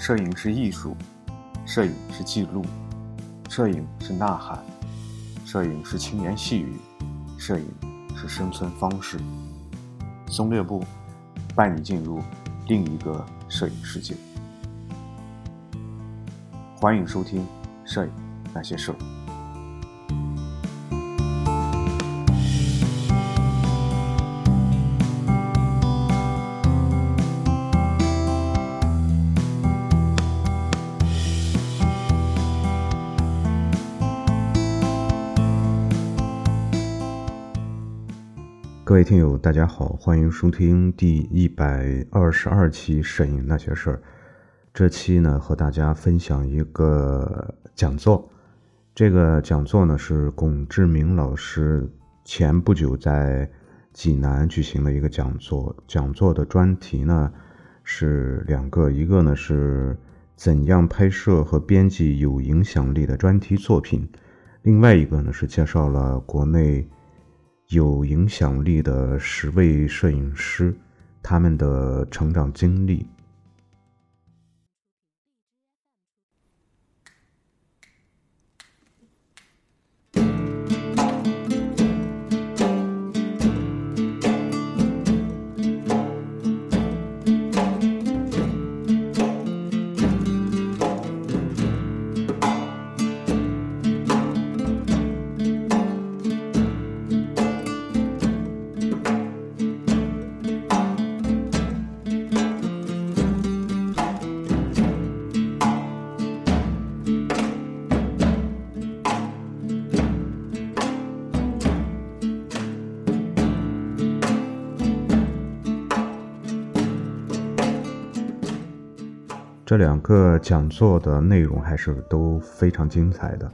摄影是艺术，摄影是记录，摄影是呐喊，摄影是轻言细语，摄影是生存方式。松略步带你进入另一个摄影世界。欢迎收听《摄影那些事位听友，大家好，欢迎收听第一百二十二期《摄影那些事儿》。这期呢，和大家分享一个讲座。这个讲座呢，是龚志明老师前不久在济南举行的一个讲座。讲座的专题呢是两个，一个呢是怎样拍摄和编辑有影响力的专题作品，另外一个呢是介绍了国内。有影响力的十位摄影师，他们的成长经历。这两个讲座的内容还是都非常精彩的。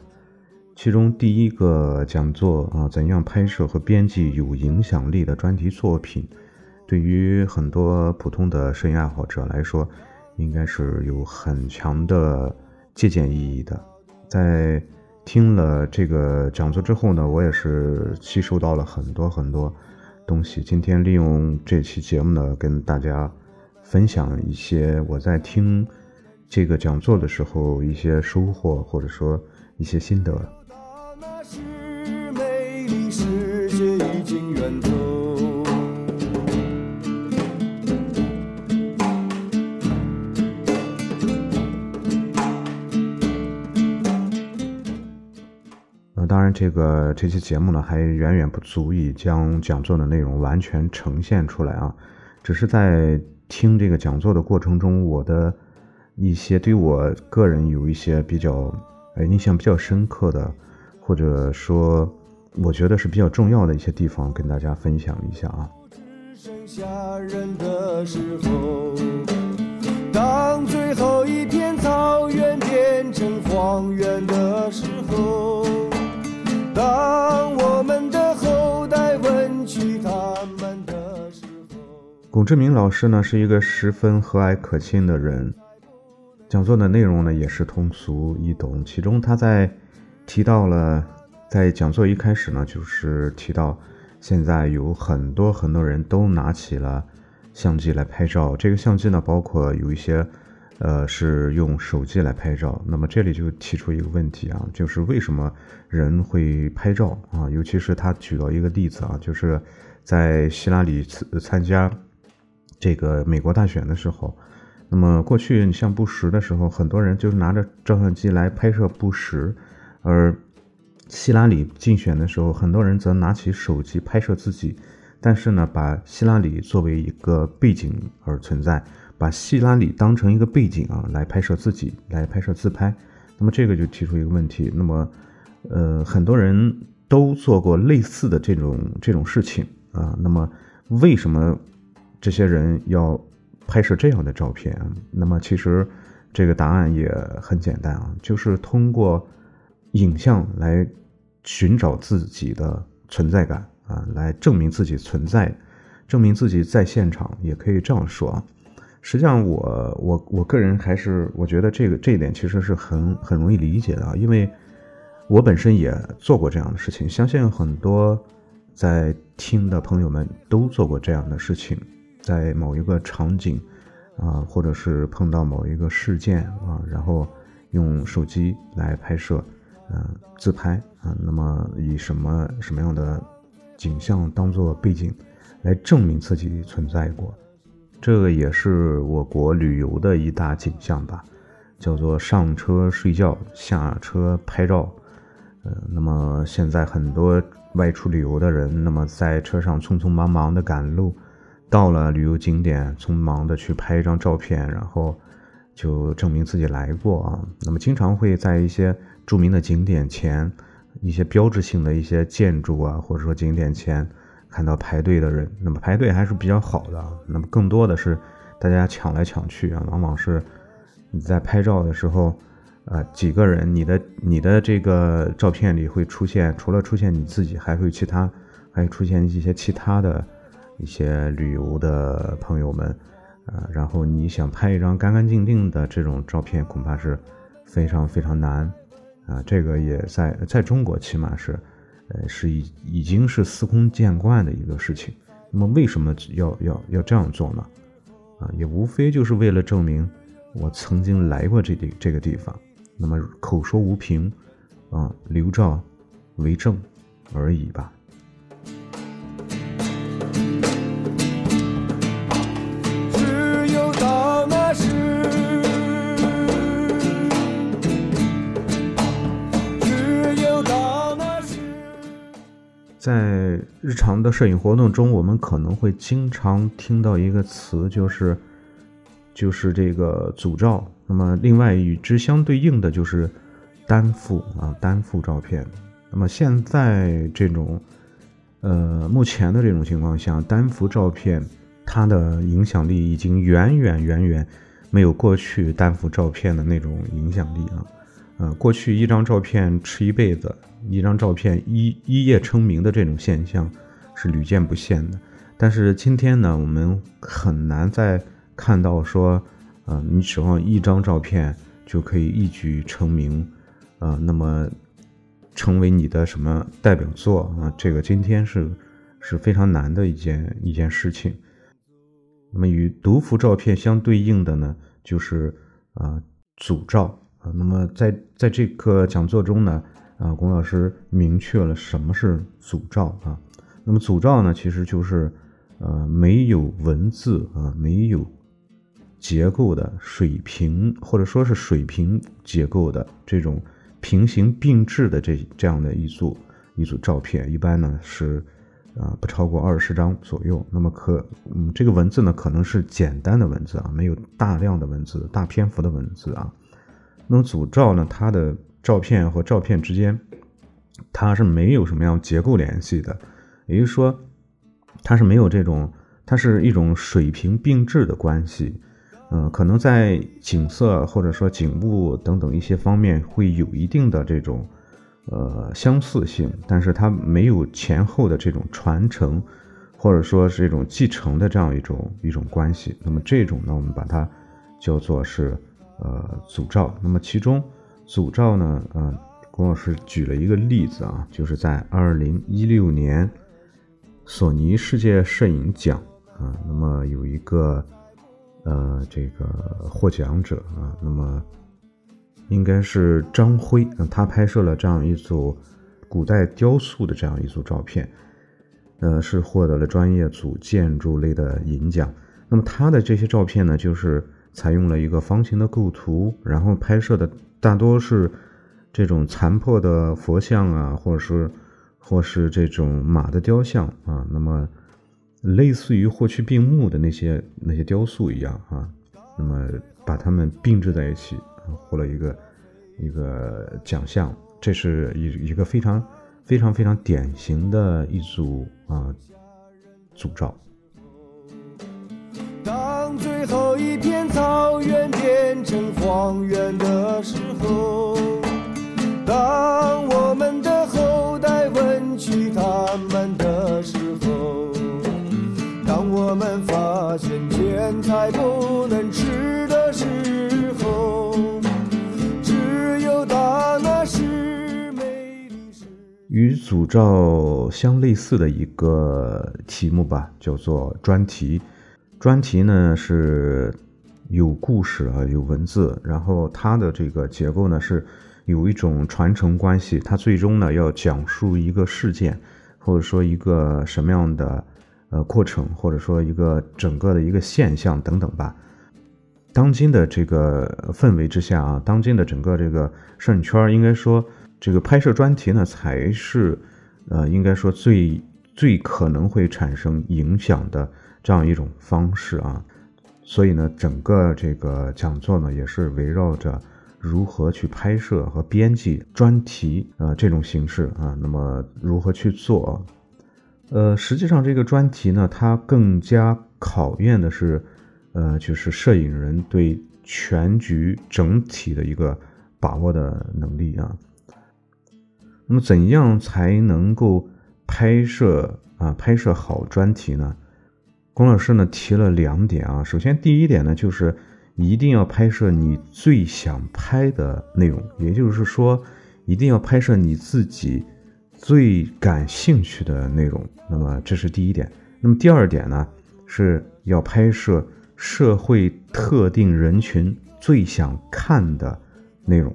其中第一个讲座啊，怎样拍摄和编辑有影响力的专题作品，对于很多普通的摄影爱好者来说，应该是有很强的借鉴意义的。在听了这个讲座之后呢，我也是吸收到了很多很多东西。今天利用这期节目呢，跟大家分享一些我在听。这个讲座的时候，一些收获或者说一些心得。呃，当然，这个这期节目呢，还远远不足以将讲座的内容完全呈现出来啊，只是在听这个讲座的过程中，我的。一些对我个人有一些比较，呃，印象比较深刻的，或者说我觉得是比较重要的一些地方，跟大家分享一下啊。只剩下人的时候当最后一片草原变成荒原的时候，当我们的后代问起他们的时候，龚志明老师呢是一个十分和蔼可亲的人。讲座的内容呢也是通俗易懂，其中他在提到了，在讲座一开始呢，就是提到现在有很多很多人都拿起了相机来拍照，这个相机呢包括有一些，呃是用手机来拍照。那么这里就提出一个问题啊，就是为什么人会拍照啊？尤其是他举到一个例子啊，就是在希拉里参参加这个美国大选的时候。那么过去，你像布什的时候，很多人就是拿着照相机来拍摄布什；而希拉里竞选的时候，很多人则拿起手机拍摄自己。但是呢，把希拉里作为一个背景而存在，把希拉里当成一个背景啊来拍摄自己，来拍摄自拍。那么这个就提出一个问题：那么，呃，很多人都做过类似的这种这种事情啊。那么为什么这些人要？拍摄这样的照片，那么其实这个答案也很简单啊，就是通过影像来寻找自己的存在感啊，来证明自己存在，证明自己在现场，也可以这样说啊。实际上，我我我个人还是我觉得这个这一点其实是很很容易理解的啊，因为我本身也做过这样的事情，相信很多在听的朋友们都做过这样的事情。在某一个场景，啊，或者是碰到某一个事件啊，然后用手机来拍摄，嗯，自拍啊，那么以什么什么样的景象当做背景，来证明自己存在过，这个也是我国旅游的一大景象吧，叫做上车睡觉，下车拍照，呃，那么现在很多外出旅游的人，那么在车上匆匆忙忙的赶路。到了旅游景点，匆忙的去拍一张照片，然后就证明自己来过啊。那么经常会在一些著名的景点前，一些标志性的一些建筑啊，或者说景点前看到排队的人。那么排队还是比较好的。那么更多的是大家抢来抢去啊，往往是你在拍照的时候，啊几个人，你的你的这个照片里会出现，除了出现你自己，还会其他，还会出现一些其他的。一些旅游的朋友们，啊，然后你想拍一张干干净净的这种照片，恐怕是非常非常难，啊，这个也在在中国起码是，呃，是已已经是司空见惯的一个事情。那么为什么要要要这样做呢？啊，也无非就是为了证明我曾经来过这地这个地方，那么口说无凭，啊，留照为证而已吧。日常的摄影活动中，我们可能会经常听到一个词，就是就是这个组照。那么，另外与之相对应的就是单幅啊，单幅照片。那么现在这种呃，目前的这种情况下，单幅照片它的影响力已经远远远远没有过去单幅照片的那种影响力啊。呃，过去一张照片吃一辈子，一张照片一一夜成名的这种现象是屡见不鲜的。但是今天呢，我们很难再看到说，呃，你指望一张照片就可以一举成名，呃，那么成为你的什么代表作啊？这个今天是是非常难的一件一件事情。那么与独幅照片相对应的呢，就是啊组照。那么在在这个讲座中呢，啊，龚老师明确了什么是组照啊。那么组照呢，其实就是呃没有文字啊，没有结构的水平或者说是水平结构的这种平行并置的这这样的一组一组照片，一般呢是啊不超过二十张左右。那么可嗯这个文字呢可能是简单的文字啊，没有大量的文字、大篇幅的文字啊。那么组照呢？它的照片和照片之间，它是没有什么样结构联系的，也就是说，它是没有这种，它是一种水平并置的关系。嗯，可能在景色或者说景物等等一些方面会有一定的这种呃相似性，但是它没有前后的这种传承，或者说是一种继承的这样一种一种关系。那么这种呢，我们把它叫做是。呃，组照。那么其中，组照呢，呃，龚老师举了一个例子啊，就是在二零一六年索尼世界摄影奖啊，那么有一个呃这个获奖者啊，那么应该是张辉，他拍摄了这样一组古代雕塑的这样一组照片，呃，是获得了专业组建筑类的银奖。那么他的这些照片呢，就是。采用了一个方形的构图，然后拍摄的大多是这种残破的佛像啊，或者是或是这种马的雕像啊，那么类似于霍去病墓的那些那些雕塑一样啊，那么把它们并置在一起啊，获了一个一个奖项，这是一一个非常非常非常典型的一组啊组照。最后一片草原变成荒原的时候，当我们的后代问起他们的时候，当我们发现钱财不能吃的时候，只有大那时美丽时。与组照相类似的一个题目吧，叫做专题。专题呢是有故事啊，有文字，然后它的这个结构呢是有一种传承关系，它最终呢要讲述一个事件，或者说一个什么样的呃过程，或者说一个整个的一个现象等等吧。当今的这个氛围之下啊，当今的整个这个摄影圈应该说这个拍摄专题呢才是呃应该说最最可能会产生影响的这样一种方式啊。所以呢，整个这个讲座呢，也是围绕着如何去拍摄和编辑专题啊这种形式啊，那么如何去做？呃，实际上这个专题呢，它更加考验的是，呃，就是摄影人对全局整体的一个把握的能力啊。那么，怎样才能够拍摄啊拍摄好专题呢？龚老师呢提了两点啊，首先第一点呢就是一定要拍摄你最想拍的内容，也就是说一定要拍摄你自己最感兴趣的内容。那么这是第一点。那么第二点呢是要拍摄社会特定人群最想看的内容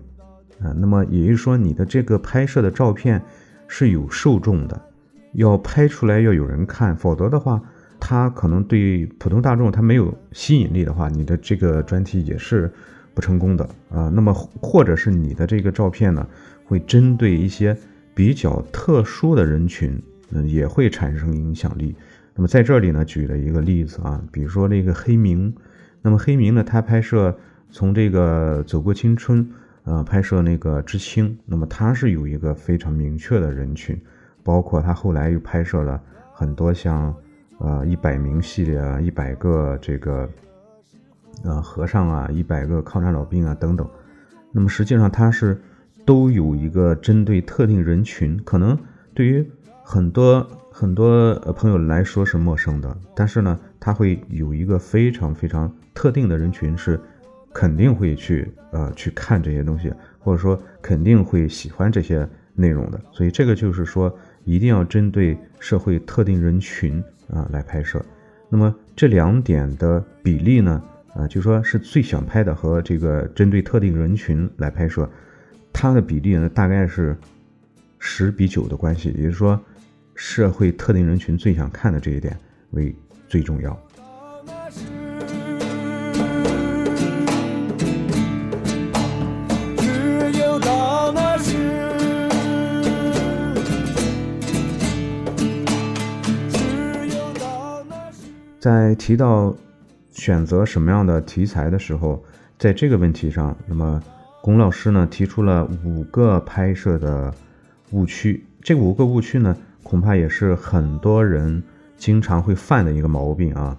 啊。那么也就是说你的这个拍摄的照片是有受众的，要拍出来要有人看，否则的话。它可能对普通大众它没有吸引力的话，你的这个专题也是不成功的啊。那么或者是你的这个照片呢，会针对一些比较特殊的人群，嗯，也会产生影响力。那么在这里呢，举了一个例子啊，比如说那个黑明，那么黑明呢，他拍摄从这个走过青春，呃，拍摄那个知青，那么他是有一个非常明确的人群，包括他后来又拍摄了很多像。呃，一百名系列啊，一百个这个，呃，和尚啊，一百个抗战老兵啊，等等。那么实际上它是都有一个针对特定人群，可能对于很多很多朋友来说是陌生的，但是呢，它会有一个非常非常特定的人群是肯定会去呃去看这些东西，或者说肯定会喜欢这些内容的。所以这个就是说，一定要针对社会特定人群。啊，来拍摄，那么这两点的比例呢？啊，就说是最想拍的和这个针对特定人群来拍摄，它的比例呢大概是十比九的关系，也就是说，社会特定人群最想看的这一点为最重要。在提到选择什么样的题材的时候，在这个问题上，那么龚老师呢提出了五个拍摄的误区。这五个误区呢，恐怕也是很多人经常会犯的一个毛病啊。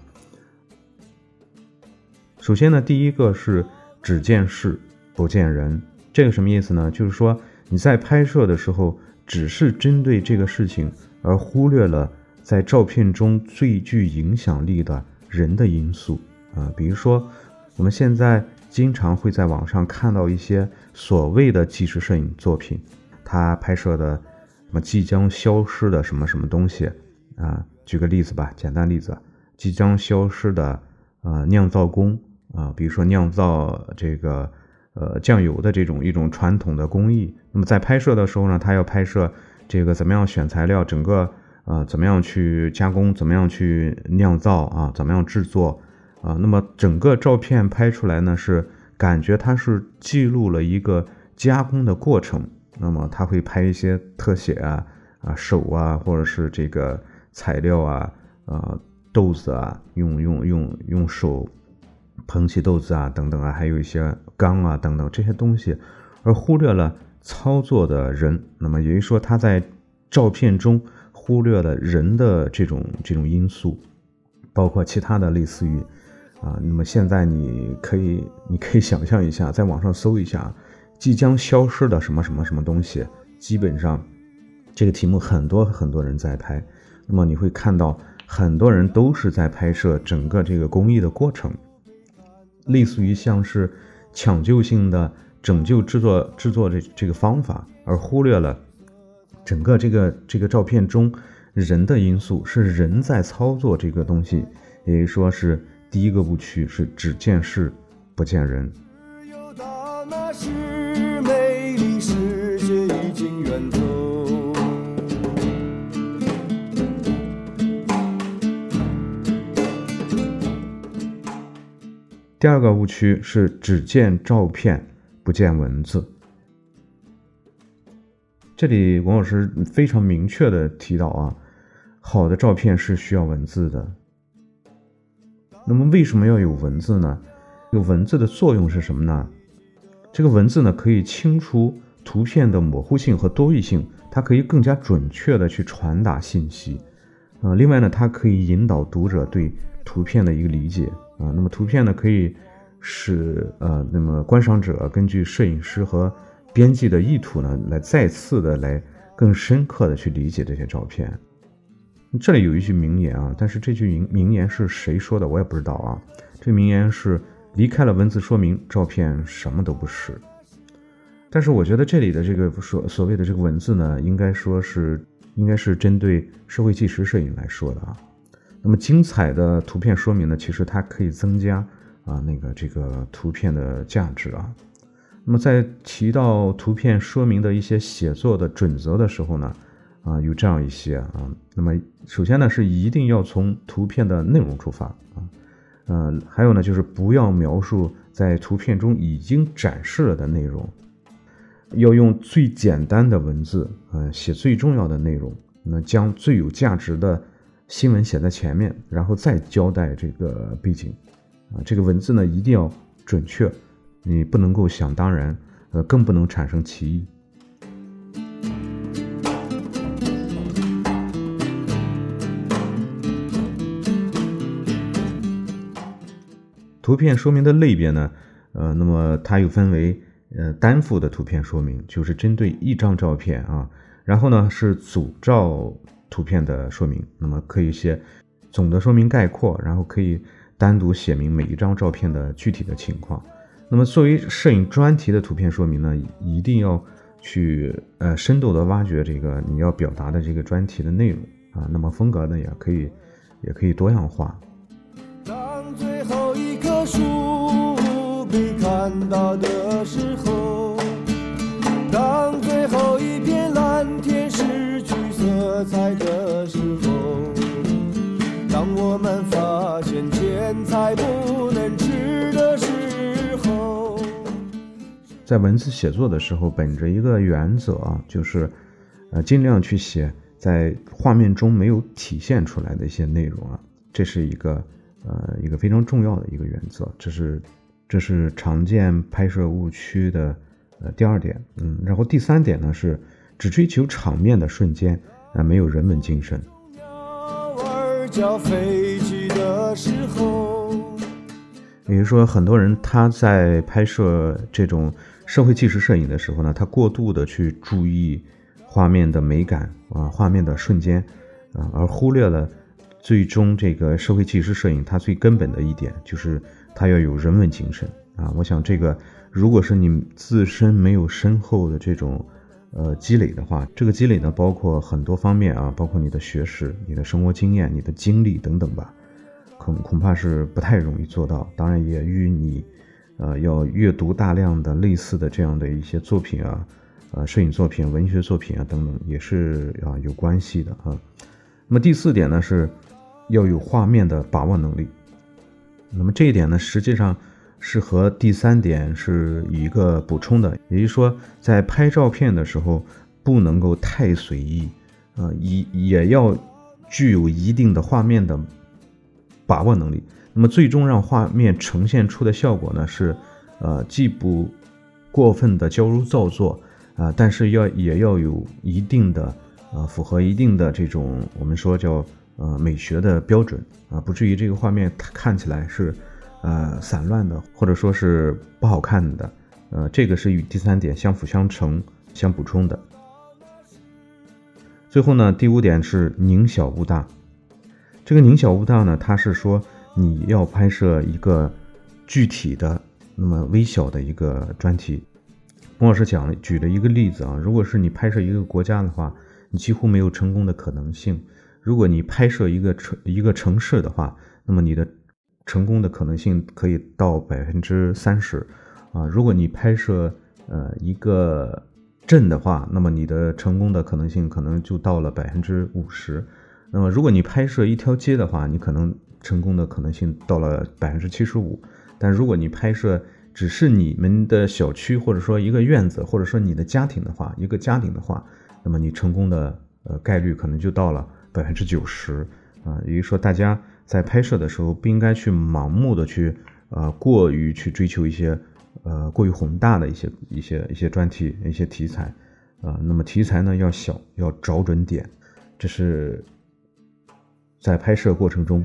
首先呢，第一个是只见事不见人，这个什么意思呢？就是说你在拍摄的时候，只是针对这个事情，而忽略了。在照片中最具影响力的人的因素啊，比如说我们现在经常会在网上看到一些所谓的纪实摄影作品，他拍摄的什么即将消失的什么什么东西啊，举个例子吧，简单例子，即将消失的呃酿造工啊，比如说酿造这个呃酱油的这种一种传统的工艺，那么在拍摄的时候呢，他要拍摄这个怎么样选材料，整个。啊，怎么样去加工？怎么样去酿造啊？怎么样制作啊？那么整个照片拍出来呢，是感觉它是记录了一个加工的过程。那么他会拍一些特写啊，啊手啊，或者是这个材料啊，啊豆子啊，用用用用手捧起豆子啊，等等啊，还有一些缸啊等等这些东西，而忽略了操作的人。那么也就是说，他在照片中。忽略了人的这种这种因素，包括其他的类似于啊，那么现在你可以你可以想象一下，在网上搜一下即将消失的什么什么什么东西，基本上这个题目很多很多人在拍，那么你会看到很多人都是在拍摄整个这个工艺的过程，类似于像是抢救性的拯救制作制作这这个方法，而忽略了。整个这个这个照片中，人的因素是人在操作这个东西，也就说是第一个误区是只见事不见人。第二个误区是只见照片不见文字。这里王老师非常明确的提到啊，好的照片是需要文字的。那么为什么要有文字呢？有文字的作用是什么呢？这个文字呢可以清除图片的模糊性和多义性，它可以更加准确的去传达信息。啊，另外呢，它可以引导读者对图片的一个理解。啊，那么图片呢可以使呃，那么观赏者根据摄影师和编辑的意图呢，来再次的来更深刻的去理解这些照片。这里有一句名言啊，但是这句名名言是谁说的，我也不知道啊。这名言是离开了文字说明，照片什么都不是。但是我觉得这里的这个所所谓的这个文字呢，应该说是应该是针对社会纪实摄影来说的啊。那么精彩的图片说明呢，其实它可以增加啊那个这个图片的价值啊。那么在提到图片说明的一些写作的准则的时候呢。啊，有这样一些啊，那么首先呢是一定要从图片的内容出发啊，呃，还有呢就是不要描述在图片中已经展示了的内容，要用最简单的文字，呃，写最重要的内容，那将最有价值的新闻写在前面，然后再交代这个背景，啊，这个文字呢一定要准确，你不能够想当然，呃，更不能产生歧义。图片说明的类别呢，呃，那么它又分为呃单幅的图片说明，就是针对一张照片啊，然后呢是组照图片的说明，那么可以写总的说明概括，然后可以单独写明每一张照片的具体的情况。那么作为摄影专题的图片说明呢，一定要去呃深度的挖掘这个你要表达的这个专题的内容啊，那么风格呢也可以也可以多样化。当最后一棵树被看到的时候，当最后一片蓝天失去色彩的时候，当我们发现钱财不在文字写作的时候，本着一个原则啊，就是呃，尽量去写在画面中没有体现出来的一些内容啊，这是一个。呃，一个非常重要的一个原则，这是这是常见拍摄误区的呃第二点，嗯，然后第三点呢是只追求场面的瞬间，啊，没有人文精神。也就是说，很多人他在拍摄这种社会纪实摄影的时候呢，他过度的去注意画面的美感啊，画面的瞬间啊，而忽略了。最终，这个社会纪实摄影它最根本的一点就是它要有人文精神啊！我想，这个如果是你自身没有深厚的这种呃积累的话，这个积累呢，包括很多方面啊，包括你的学识、你的生活经验、你的经历等等吧，恐恐怕是不太容易做到。当然，也与你呃要阅读大量的类似的这样的一些作品啊，呃，摄影作品、文学作品啊等等，也是啊有关系的啊。那么第四点呢是。要有画面的把握能力，那么这一点呢，实际上是和第三点是一个补充的，也就是说，在拍照片的时候不能够太随意，啊，也也要具有一定的画面的把握能力。那么最终让画面呈现出的效果呢，是呃既不过分的矫揉造作啊，但是要也要有一定的啊符合一定的这种我们说叫。呃，美学的标准啊，不至于这个画面看起来是，呃，散乱的，或者说是不好看的。呃，这个是与第三点相辅相成、相补充的。最后呢，第五点是宁小勿大。这个宁小勿大呢，它是说你要拍摄一个具体的、那么微小的一个专题。龚老师讲了，举了一个例子啊，如果是你拍摄一个国家的话，你几乎没有成功的可能性。如果你拍摄一个城一个城市的话，那么你的成功的可能性可以到百分之三十啊。如果你拍摄呃一个镇的话，那么你的成功的可能性可能就到了百分之五十。那么如果你拍摄一条街的话，你可能成功的可能性到了百分之七十五。但如果你拍摄只是你们的小区，或者说一个院子，或者说你的家庭的话，一个家庭的话，那么你成功的呃概率可能就到了百分之九十啊。也就是说，大家。在拍摄的时候，不应该去盲目的去，呃，过于去追求一些，呃，过于宏大的一些一些一些专题、一些题材，啊，那么题材呢要小，要找准点，这是在拍摄过程中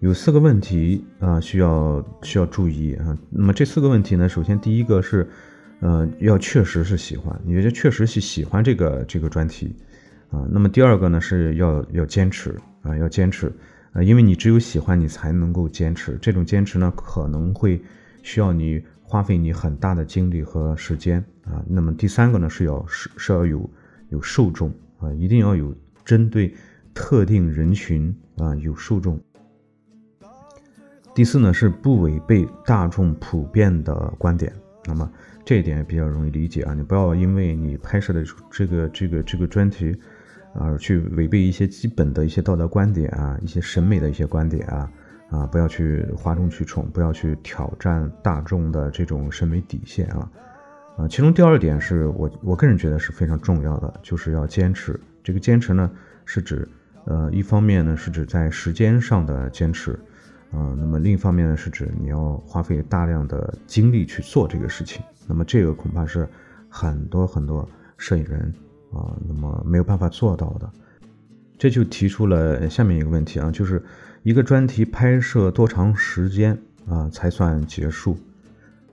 有四个问题啊，需要需要注意啊。那么这四个问题呢，首先第一个是，呃，要确实是喜欢，你就确实是喜欢这个这个专题啊。那么第二个呢，是要要坚持啊，要坚持啊，因为你只有喜欢，你才能够坚持。这种坚持呢，可能会需要你花费你很大的精力和时间啊。那么第三个呢，是要是是要有有受众啊，一定要有针对。特定人群啊，有受众。第四呢，是不违背大众普遍的观点。那么这一点也比较容易理解啊，你不要因为你拍摄的这个这个这个专题，而去违背一些基本的一些道德观点啊，一些审美的一些观点啊啊，不要去哗众取宠，不要去挑战大众的这种审美底线啊啊。其中第二点是我我个人觉得是非常重要的，就是要坚持。这个坚持呢，是指。呃，一方面呢是指在时间上的坚持，啊，那么另一方面呢是指你要花费大量的精力去做这个事情，那么这个恐怕是很多很多摄影人啊，那么没有办法做到的。这就提出了下面一个问题啊，就是一个专题拍摄多长时间啊才算结束？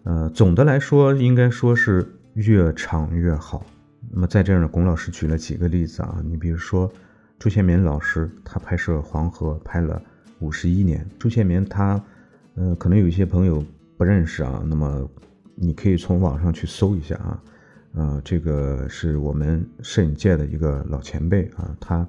呃，总的来说应该说是越长越好。那么在这儿呢，龚老师举了几个例子啊，你比如说。朱宪民老师，他拍摄黄河拍了五十一年。朱宪民他，呃，可能有一些朋友不认识啊，那么你可以从网上去搜一下啊，呃，这个是我们摄影界的一个老前辈啊，他，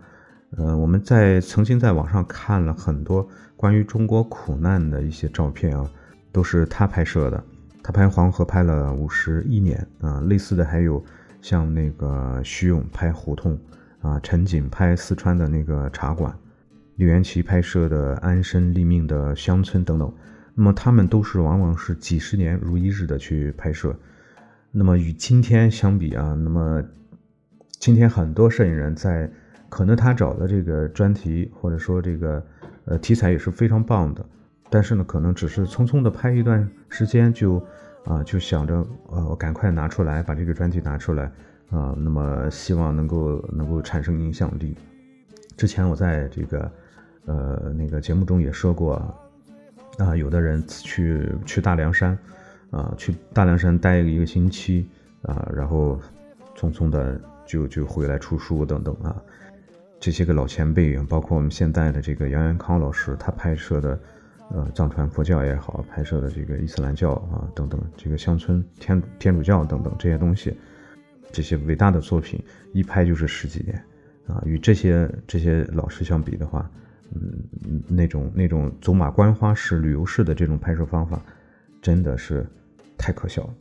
呃，我们在曾经在网上看了很多关于中国苦难的一些照片啊，都是他拍摄的。他拍黄河拍了五十一年啊，类似的还有像那个徐勇拍胡同。啊，陈景拍四川的那个茶馆，李元奇拍摄的安身立命的乡村等等，那么他们都是往往是几十年如一日的去拍摄。那么与今天相比啊，那么今天很多摄影人在可能他找的这个专题或者说这个呃题材也是非常棒的，但是呢，可能只是匆匆的拍一段时间就啊就想着呃我赶快拿出来把这个专题拿出来。啊，那么希望能够能够产生影响力。之前我在这个呃那个节目中也说过，啊，有的人去去大凉山，啊，去大凉山待一个星期，啊，然后匆匆的就就回来出书等等啊。这些个老前辈，包括我们现在的这个杨元康老师，他拍摄的呃藏传佛教也好，拍摄的这个伊斯兰教啊等等，这个乡村天天主教等等这些东西。这些伟大的作品一拍就是十几年，啊，与这些这些老师相比的话，嗯，那种那种走马观花式、旅游式的这种拍摄方法，真的是太可笑了。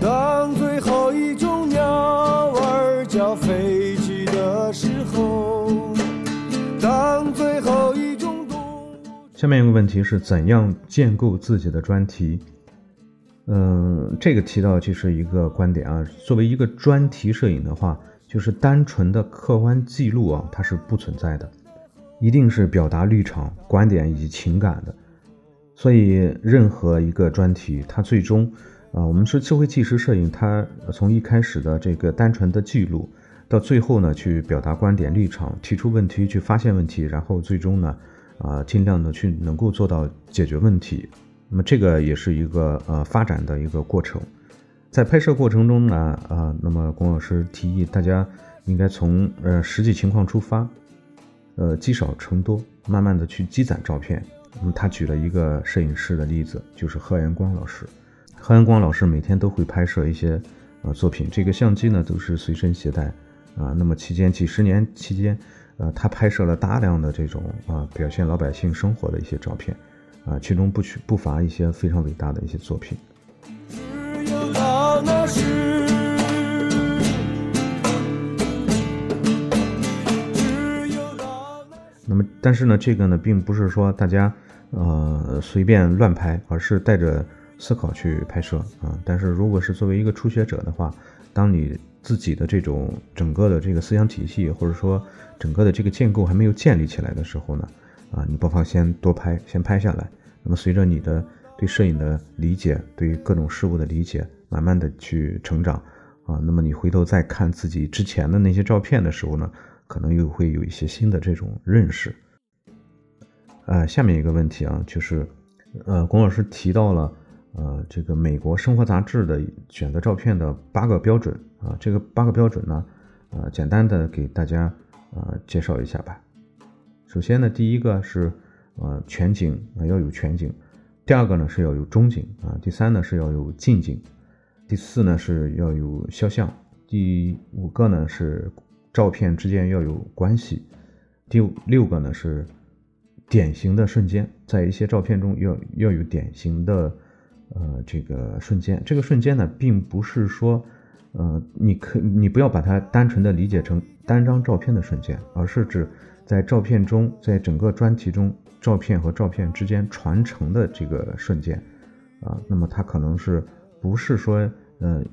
当最后一种鸟儿叫飞去的时候，当最后一种动物……下面一个问题是怎样建构自己的专题？嗯，这个提到其实一个观点啊。作为一个专题摄影的话，就是单纯的客观记录啊，它是不存在的，一定是表达立场、观点以及情感的。所以，任何一个专题，它最终啊，我们说智慧纪实摄影，它从一开始的这个单纯的记录，到最后呢去表达观点立场，提出问题，去发现问题，然后最终呢，啊，尽量的去能够做到解决问题。那么这个也是一个呃发展的一个过程。在拍摄过程中呢，啊，那么龚老师提议大家应该从呃实际情况出发，呃积少成多，慢慢的去积攒照片。那么他举了一个摄影师的例子，就是贺延光老师。贺延光老师每天都会拍摄一些呃作品，这个相机呢都是随身携带啊。那么期间几十年期间，呃，他拍摄了大量的这种啊表现老百姓生活的一些照片，啊，其中不取不乏一些非常伟大的一些作品。那么，但是呢，这个呢，并不是说大家呃随便乱拍，而是带着思考去拍摄啊。但是如果是作为一个初学者的话，当你自己的这种整个的这个思想体系，或者说整个的这个建构还没有建立起来的时候呢，啊，你不妨先多拍，先拍下来。那么随着你的对摄影的理解，对于各种事物的理解，慢慢的去成长啊，那么你回头再看自己之前的那些照片的时候呢，可能又会有一些新的这种认识。呃，下面一个问题啊，就是，呃，龚老师提到了，呃，这个美国生活杂志的选择照片的八个标准啊，这个八个标准呢，呃，简单的给大家呃介绍一下吧。首先呢，第一个是呃全景啊、要有全景，第二个呢是要有中景啊，第三呢是要有近景，第四呢是要有肖像，第五个呢是照片之间要有关系，第六个呢是典型的瞬间，在一些照片中要要有典型的呃这个瞬间。这个瞬间呢，并不是说呃你可你不要把它单纯的理解成单张照片的瞬间，而是指在照片中，在整个专题中，照片和照片之间传承的这个瞬间啊。那么它可能是不是说呃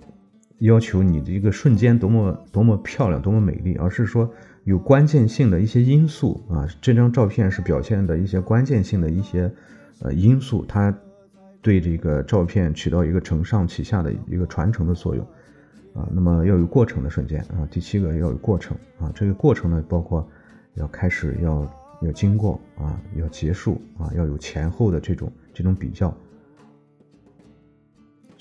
要求你的一个瞬间多么多么漂亮、多么美丽，而是说有关键性的一些因素啊。这张照片是表现的一些关键性的一些呃因素，它对这个照片起到一个承上启下的一个传承的作用啊。那么要有过程的瞬间啊。第七个要有过程啊，这个过程呢，包括要开始、要要经过啊，要结束啊，要有前后的这种这种比较。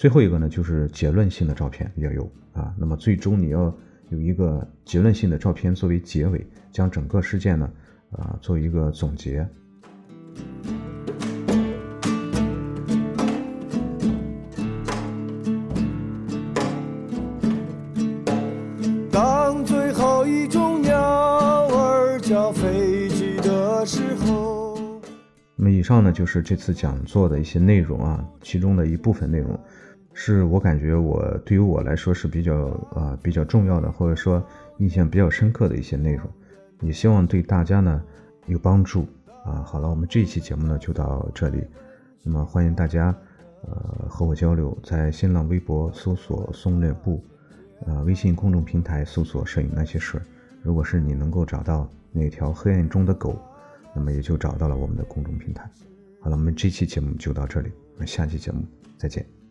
最后一个呢，就是结论性的照片要有啊。那么最终你要有一个结论性的照片作为结尾，将整个事件呢，啊，做一个总结。当最后一种鸟儿叫飞机的时候。那么以上呢就是这次讲座的一些内容啊，其中的一部分内容，是我感觉我对于我来说是比较啊、比较重要的，或者说印象比较深刻的一些内容，也希望对大家呢有帮助啊。好了，我们这一期节目呢就到这里，那么欢迎大家呃和我交流，在新浪微博搜索松略部，呃微信公众平台搜索摄影那些事，如果是你能够找到那条黑暗中的狗。那么也就找到了我们的公众平台。好了，我们这期节目就到这里，我们下期节目再见。